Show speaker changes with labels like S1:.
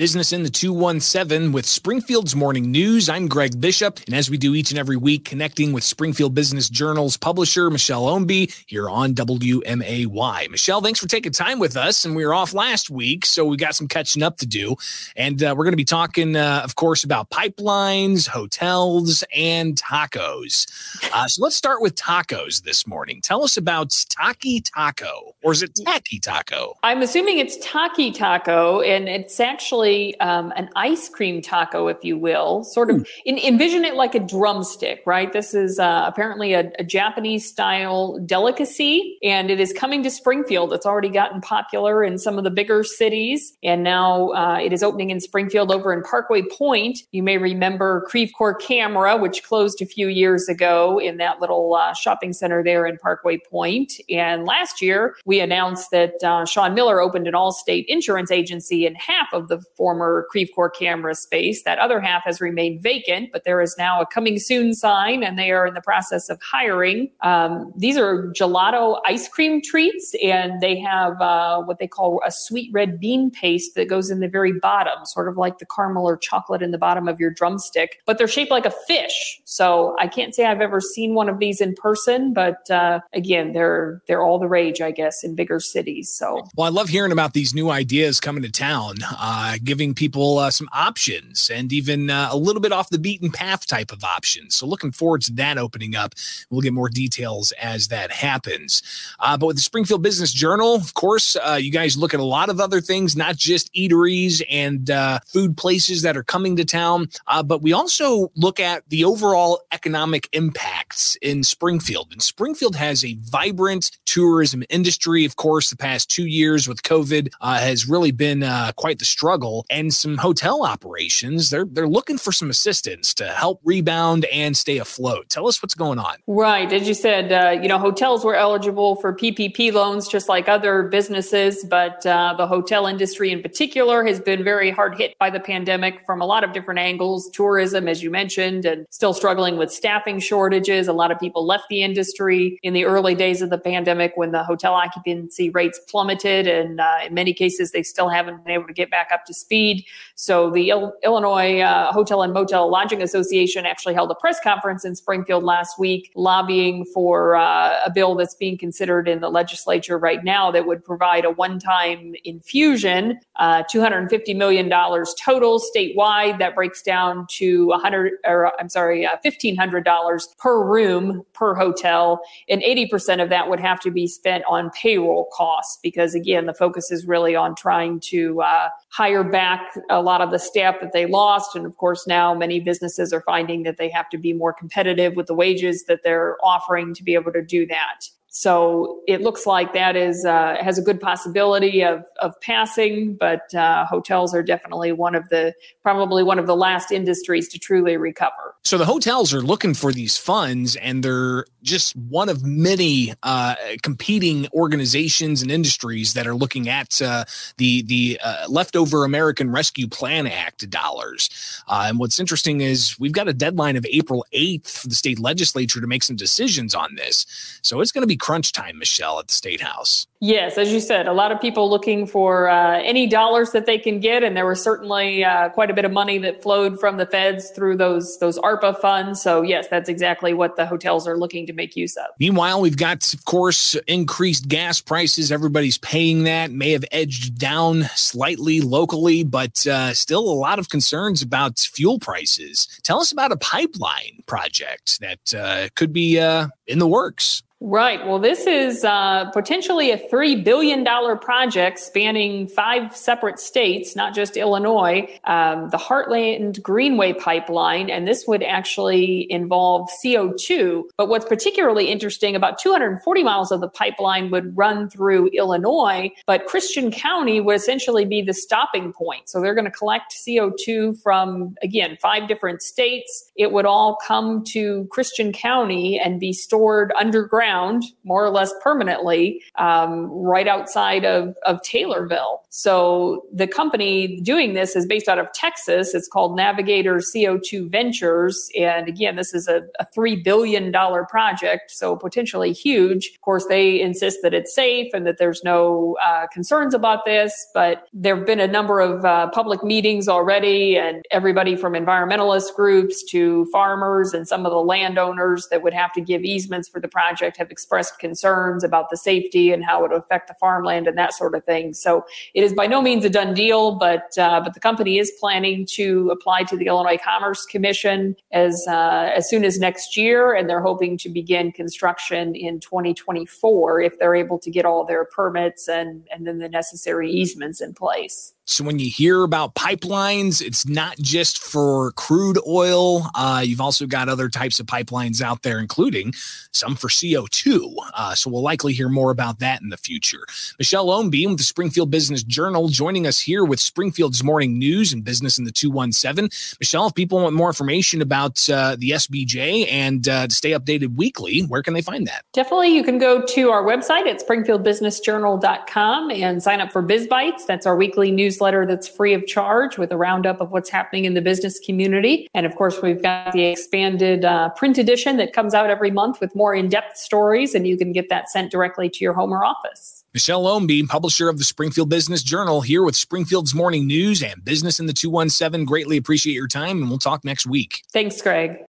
S1: Business in the 217 with Springfield's Morning News. I'm Greg Bishop. And as we do each and every week, connecting with Springfield Business Journal's publisher, Michelle Ownbey, here on WMAY. Michelle, thanks for taking time with us. And we were off last week, so we got some catching up to do. And uh, we're going to be talking, uh, of course, about pipelines, hotels, and tacos. Uh, so let's start with tacos this morning. Tell us about Taki Taco, or is it Taki Taco?
S2: I'm assuming it's Taki Taco, and it's actually um, an ice cream taco, if you will. Sort of hmm. in, envision it like a drumstick, right? This is uh, apparently a, a Japanese style delicacy, and it is coming to Springfield. It's already gotten popular in some of the bigger cities, and now uh, it is opening in Springfield over in Parkway Point. You may remember Creve Coeur Camera, which closed a few years ago in that little uh, shopping center there in Parkway Point. And last year, we announced that uh, Sean Miller opened an Allstate insurance agency in half of the former Creve Coeur Camera space. That other half has remained vacant, but there is now a coming soon sign, and they are in the process of hiring. Um, these are gelato ice cream treats, and they have uh, what they call a sweet red bean paste that goes in the very bottom, sort of like the caramel or chocolate in the bottom of your drumstick, but they're shaped like a fish. So I can't say I've ever seen one of these in person, but uh, again, they're they're all the rage, I guess, in bigger cities. So
S1: well, I love hearing about these new ideas coming to town, uh, giving people uh, some options and even uh, a little bit off the beaten path type of options. So looking forward to that opening up. We'll get more details as that happens. Uh, but with the Springfield Business Journal, of course, you guys look at a lot of other things, not just eateries and food places that are coming to town, but we also look at the overall economic impacts in Springfield. And Springfield has a vibrant tourism industry. Of course, the past two years with COVID uh, has really been uh, quite the struggle. And some hotel operations, they're they're looking for some assistance to help rebound and stay afloat. Tell us what's going on.
S2: Right, as you said, uh, you know, hotels were eligible for PPP loans just like other businesses, but uh, the hotel industry in particular has been very hard hit by the pandemic from a lot of different angles. Tourism, as you mentioned, and still struggling with staffing shortages. A lot of people left the industry in the early days of the pandemic when the hotel occupancy rates plummeted, and uh, in many cases, they still haven't been able to get back up to speed. So the Il- Illinois uh, Hotel and Motel Lodging Association actually held a press conference in Springfield last week, lobbying for uh, a bill that's being considered in the legislature right now that would provide a one-time infusion, uh, $250 million total statewide. That breaks down to 100, or I'm sorry, $1,500 uh, per room per hotel, and 80% of that would have to be spent on payroll costs because, again, the focus is really on trying to uh, back a lot of the staff that they lost. And of course, now many businesses are finding that they have to be more competitive with the wages that they're offering to be able to do that so it looks like that is uh, has a good possibility of of passing, but uh, hotels are definitely one of the probably one of the last industries to truly recover.
S1: So the hotels are looking for these funds, and they're just one of many uh, competing organizations and industries that are looking at uh, the the uh, leftover American Rescue Plan Act dollars. Uh, and what's interesting is we've got a deadline of April eighth for the state legislature to make some decisions on this. So it's going to be crunch time, Michelle, at the State House.
S2: Yes, as you said, a lot of people looking for uh, any dollars that they can get, and there was certainly uh, quite a bit of money that flowed from the feds through those those ARPA funds. So yes, that's exactly what the hotels are looking to make use of.
S1: Meanwhile, we've got, of course, increased gas prices. Everybody's paying that. May have edged down slightly locally, but uh, still a lot of concerns about fuel prices. Tell us about a pipeline project that uh, could be uh, in the works.
S2: Right. Well, this is uh, potentially a $3 billion project spanning five separate states, not just Illinois, um, the Heartland Greenway Pipeline. And this would actually involve CO2. But what's particularly interesting about 240 miles of the pipeline would run through Illinois, but Christian County would essentially be the stopping point. So they're going to collect CO2 from, again, five different states. It would all come to Christian County and be stored underground ground more or less permanently um, right outside of, of Taylorville. So the company doing this is based out of Texas. It's called Navigator CO2 Ventures. And again, this is a, a $3 billion project, so potentially huge. Of course, they insist that it's safe and that there's no uh, concerns about this, but there have been a number of uh, public meetings already, and everybody from environmentalist groups to farmers and some of the landowners that would have to give easements for the project have expressed concerns about the safety and how it would affect the farmland and that sort of thing. So it is by no means a done deal, but uh, but the company is planning to apply to the Illinois Commerce Commission as uh, as soon as next year, and they're hoping to begin construction in 2024 if they're able to get all their permits and and then the necessary easements in place.
S1: So when you hear about pipelines, it's not just for crude oil. Uh, you've also got other types of pipelines out there, including some for CO2. Uh, so we'll likely hear more about that in the future. Michelle Ownbey with the Springfield Business Journal joining us here with Springfield's morning news and business in the 217. Michelle, if people want more information about uh, the SBJ and uh, to stay updated weekly, where can they find that?
S2: Definitely. You can go to our website at springfieldbusinessjournal.com and sign up for BizBytes. That's our weekly newsletter that's free of charge with a roundup of what's happening in the business community. And of course, we've got the expanded uh, print edition that comes out every month with more in depth stories, and you can get that sent directly to your home or office.
S1: Michelle Ownbey, publisher of the Springfield Business Journal, here with Springfield's morning news and business in the 217. Greatly appreciate your time, and we'll talk next week.
S2: Thanks, Greg.